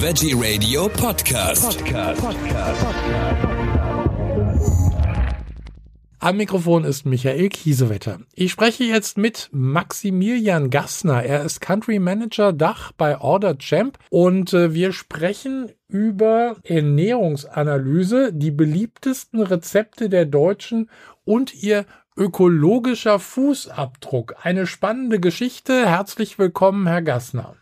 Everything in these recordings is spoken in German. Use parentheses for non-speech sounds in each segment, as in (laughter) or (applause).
Veggie Radio Podcast. Podcast. Am Mikrofon ist Michael Kiesewetter. Ich spreche jetzt mit Maximilian Gassner. Er ist Country Manager Dach bei Order Champ und äh, wir sprechen über Ernährungsanalyse, die beliebtesten Rezepte der Deutschen und ihr ökologischer Fußabdruck. Eine spannende Geschichte. Herzlich willkommen, Herr Gassner.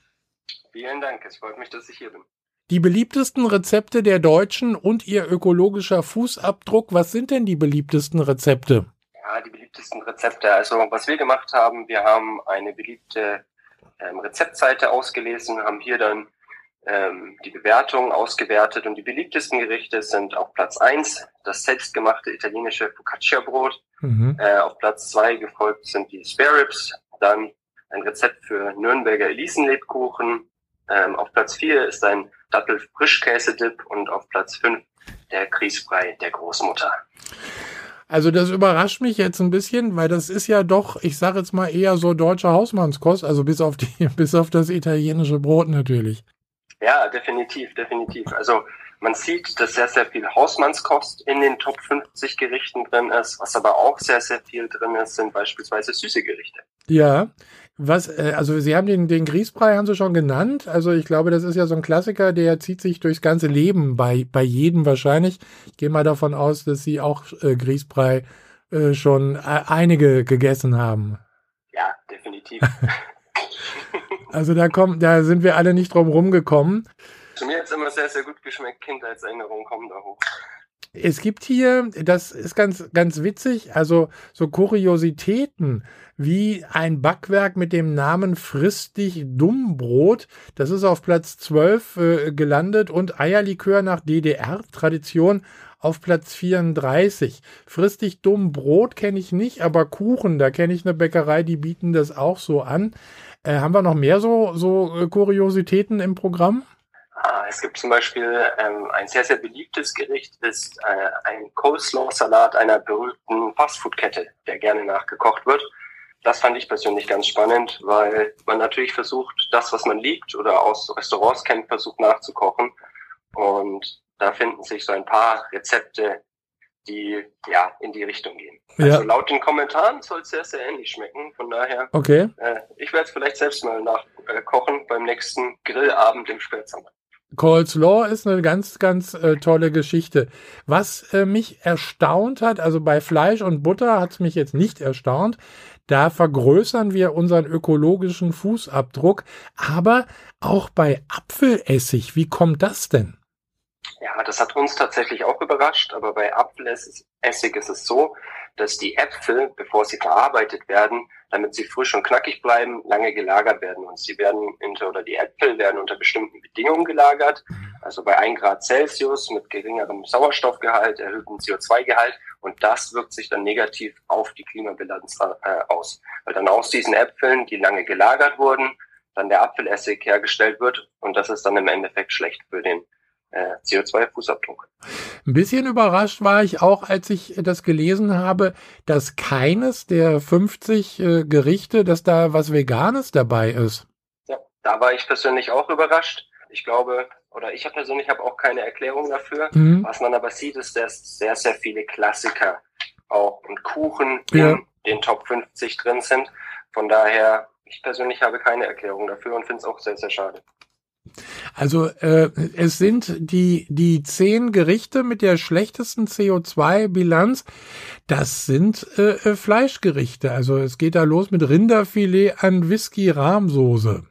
Vielen Dank, es freut mich, dass ich hier bin. Die beliebtesten Rezepte der Deutschen und ihr ökologischer Fußabdruck. Was sind denn die beliebtesten Rezepte? Ja, die beliebtesten Rezepte. Also was wir gemacht haben, wir haben eine beliebte ähm, Rezeptseite ausgelesen, haben hier dann ähm, die Bewertung ausgewertet und die beliebtesten Gerichte sind auf Platz eins das selbstgemachte italienische Focaccia-Brot, mhm. äh, auf Platz zwei gefolgt sind die Spare Ribs, dann ein Rezept für Nürnberger Elisenlebkuchen, ähm, auf Platz vier ist ein Dattel-Frischkäse-Dip und auf Platz 5 der Grießbrei der Großmutter. Also das überrascht mich jetzt ein bisschen, weil das ist ja doch, ich sage jetzt mal eher so deutsche Hausmannskost, also bis auf die, (laughs) bis auf das italienische Brot natürlich. Ja, definitiv, definitiv. Also man sieht, dass sehr, sehr viel Hausmannskost in den Top 50 Gerichten drin ist. Was aber auch sehr, sehr viel drin ist, sind beispielsweise süße Gerichte. Ja, was, äh, also Sie haben den, den Grießbrei, haben Sie schon genannt. Also ich glaube, das ist ja so ein Klassiker, der zieht sich durchs ganze Leben bei, bei jedem wahrscheinlich. Ich gehe mal davon aus, dass Sie auch äh, Grießbrei äh, schon äh, einige gegessen haben. Ja, definitiv. (laughs) also da kommen, da sind wir alle nicht drum rumgekommen. Zu mir hat es immer sehr, sehr gut geschmeckt. Kindheitserinnerungen kommen da hoch. Es gibt hier, das ist ganz, ganz witzig, also so Kuriositäten wie ein Backwerk mit dem Namen Frisst dich Dummbrot. Das ist auf Platz 12 äh, gelandet und Eierlikör nach DDR-Tradition auf Platz 34. Frisst dich dumm Brot kenne ich nicht, aber Kuchen, da kenne ich eine Bäckerei, die bieten das auch so an. Äh, haben wir noch mehr so, so äh, Kuriositäten im Programm? Es gibt zum Beispiel ähm, ein sehr, sehr beliebtes Gericht, ist äh, ein Coleslaw-Salat einer berühmten Fastfood-Kette, der gerne nachgekocht wird. Das fand ich persönlich ganz spannend, weil man natürlich versucht, das, was man liebt oder aus Restaurants kennt, versucht nachzukochen. Und da finden sich so ein paar Rezepte, die ja in die Richtung gehen. Ja. Also laut den Kommentaren soll es sehr, sehr ähnlich schmecken. Von daher, okay. äh, ich werde es vielleicht selbst mal nachkochen beim nächsten Grillabend im Spätsommer. Cole's Law ist eine ganz, ganz äh, tolle Geschichte. Was äh, mich erstaunt hat, also bei Fleisch und Butter hat es mich jetzt nicht erstaunt. Da vergrößern wir unseren ökologischen Fußabdruck. Aber auch bei Apfelessig, wie kommt das denn? Ja, das hat uns tatsächlich auch überrascht. Aber bei Apfelessig ist es so, dass die Äpfel, bevor sie verarbeitet werden, damit sie frisch und knackig bleiben, lange gelagert werden. Und sie werden unter, oder die Äpfel werden unter bestimmten Bedingungen gelagert. Also bei 1 Grad Celsius mit geringerem Sauerstoffgehalt, erhöhtem CO2-Gehalt. Und das wirkt sich dann negativ auf die Klimabilanz äh, aus. Weil dann aus diesen Äpfeln, die lange gelagert wurden, dann der Apfelessig hergestellt wird. Und das ist dann im Endeffekt schlecht für den CO2-Fußabdruck. Ein bisschen überrascht war ich auch, als ich das gelesen habe, dass keines der 50 äh, Gerichte, dass da was Veganes dabei ist. Ja, da war ich persönlich auch überrascht. Ich glaube, oder ich persönlich habe auch keine Erklärung dafür. Mhm. Was man aber sieht, ist, dass sehr, sehr viele Klassiker auch und Kuchen ja. in den Top 50 drin sind. Von daher, ich persönlich habe keine Erklärung dafür und finde es auch sehr, sehr schade. Also äh, es sind die, die zehn Gerichte mit der schlechtesten CO2-Bilanz. Das sind äh, äh, Fleischgerichte. Also es geht da los mit Rinderfilet an Whisky-Rahmsoße.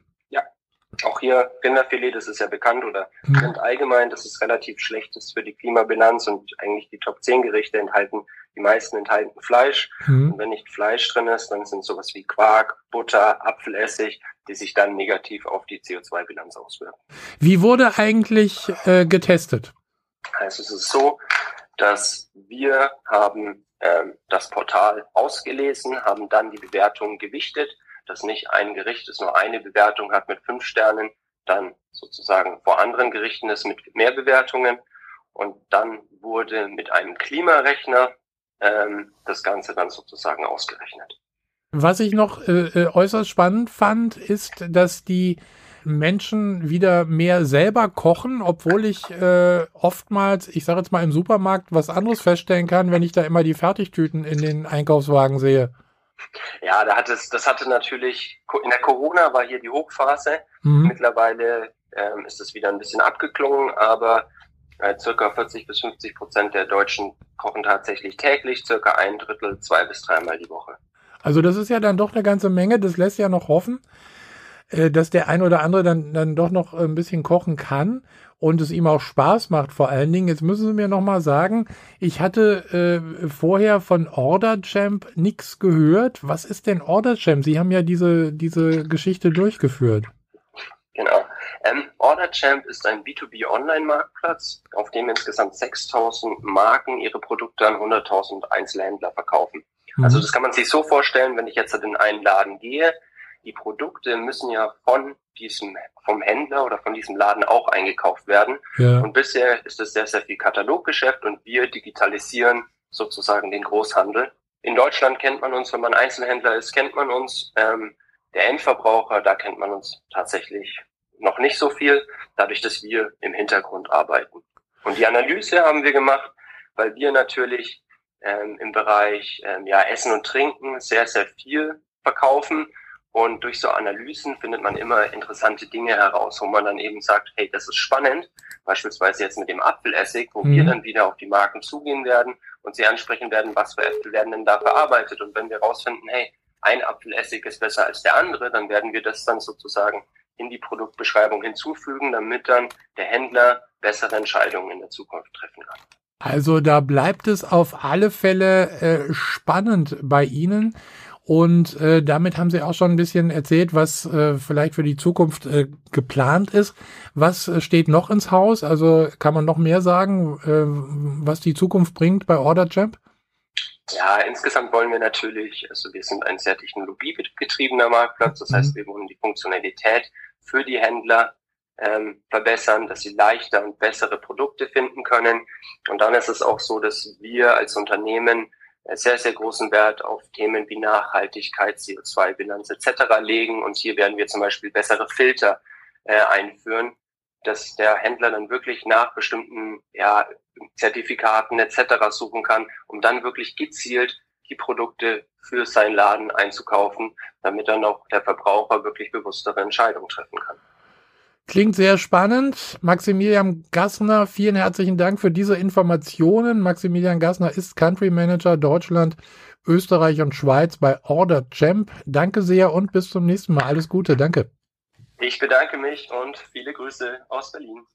Auch hier Rinderfilet, das ist ja bekannt, oder hm. Rind allgemein, das ist relativ schlechtes für die Klimabilanz und eigentlich die Top 10 Gerichte enthalten, die meisten enthalten Fleisch. Hm. Und wenn nicht Fleisch drin ist, dann sind sowas wie Quark, Butter, Apfelessig, die sich dann negativ auf die CO2-Bilanz auswirken. Wie wurde eigentlich äh, getestet? Also es ist so, dass wir haben ähm, das Portal ausgelesen, haben dann die Bewertungen gewichtet, dass nicht ein Gericht es nur eine Bewertung hat mit fünf Sternen, dann sozusagen vor anderen Gerichten ist mit mehr Bewertungen und dann wurde mit einem Klimarechner ähm, das Ganze dann sozusagen ausgerechnet. Was ich noch äh, äh, äußerst spannend fand, ist, dass die Menschen wieder mehr selber kochen, obwohl ich äh, oftmals, ich sage jetzt mal im Supermarkt, was anderes feststellen kann, wenn ich da immer die Fertigtüten in den Einkaufswagen sehe. Ja, da hat es, das hatte natürlich, in der Corona war hier die Hochphase. Mhm. Mittlerweile ähm, ist es wieder ein bisschen abgeklungen, aber äh, circa 40 bis 50 Prozent der Deutschen kochen tatsächlich täglich, circa ein Drittel, zwei bis dreimal die Woche. Also das ist ja dann doch eine ganze Menge, das lässt ja noch hoffen, dass der ein oder andere dann, dann doch noch ein bisschen kochen kann und es ihm auch Spaß macht vor allen Dingen. Jetzt müssen Sie mir noch mal sagen, ich hatte äh, vorher von Order Champ nichts gehört. Was ist denn Order Champ? Sie haben ja diese, diese Geschichte durchgeführt. Genau. Ähm, OrderChamp ist ein B2B-Online-Marktplatz, auf dem insgesamt 6000 Marken ihre Produkte an 100.000 Einzelhändler verkaufen. Mhm. Also das kann man sich so vorstellen, wenn ich jetzt in einen Laden gehe, die Produkte müssen ja von diesem, vom Händler oder von diesem Laden auch eingekauft werden. Ja. Und bisher ist es sehr, sehr viel Kataloggeschäft und wir digitalisieren sozusagen den Großhandel. In Deutschland kennt man uns, wenn man Einzelhändler ist, kennt man uns. Ähm, der Endverbraucher, da kennt man uns tatsächlich noch nicht so viel, dadurch, dass wir im Hintergrund arbeiten. Und die Analyse haben wir gemacht, weil wir natürlich ähm, im Bereich ähm, ja, Essen und Trinken sehr, sehr viel verkaufen. Und durch so Analysen findet man immer interessante Dinge heraus, wo man dann eben sagt, hey, das ist spannend. Beispielsweise jetzt mit dem Apfelessig, wo mhm. wir dann wieder auf die Marken zugehen werden und sie ansprechen werden, was für Äpfel werden denn da verarbeitet. Und wenn wir herausfinden, hey, ein Apfelessig ist besser als der andere, dann werden wir das dann sozusagen in die Produktbeschreibung hinzufügen, damit dann der Händler bessere Entscheidungen in der Zukunft treffen kann. Also da bleibt es auf alle Fälle äh, spannend bei Ihnen. Und äh, damit haben Sie auch schon ein bisschen erzählt, was äh, vielleicht für die Zukunft äh, geplant ist. Was äh, steht noch ins Haus? Also kann man noch mehr sagen, äh, was die Zukunft bringt bei OrderChamp? Ja, insgesamt wollen wir natürlich, also wir sind ein sehr technologiegetriebener Marktplatz, das heißt, mhm. wir wollen die Funktionalität für die Händler ähm, verbessern, dass sie leichter und bessere Produkte finden können. Und dann ist es auch so, dass wir als Unternehmen sehr, sehr großen Wert auf Themen wie Nachhaltigkeit, CO2-Bilanz etc. legen. Und hier werden wir zum Beispiel bessere Filter äh, einführen, dass der Händler dann wirklich nach bestimmten ja, Zertifikaten etc. suchen kann, um dann wirklich gezielt die Produkte für seinen Laden einzukaufen, damit dann auch der Verbraucher wirklich bewusstere Entscheidungen treffen kann. Klingt sehr spannend. Maximilian Gassner, vielen herzlichen Dank für diese Informationen. Maximilian Gassner ist Country Manager Deutschland, Österreich und Schweiz bei Order Champ. Danke sehr und bis zum nächsten Mal. Alles Gute. Danke. Ich bedanke mich und viele Grüße aus Berlin.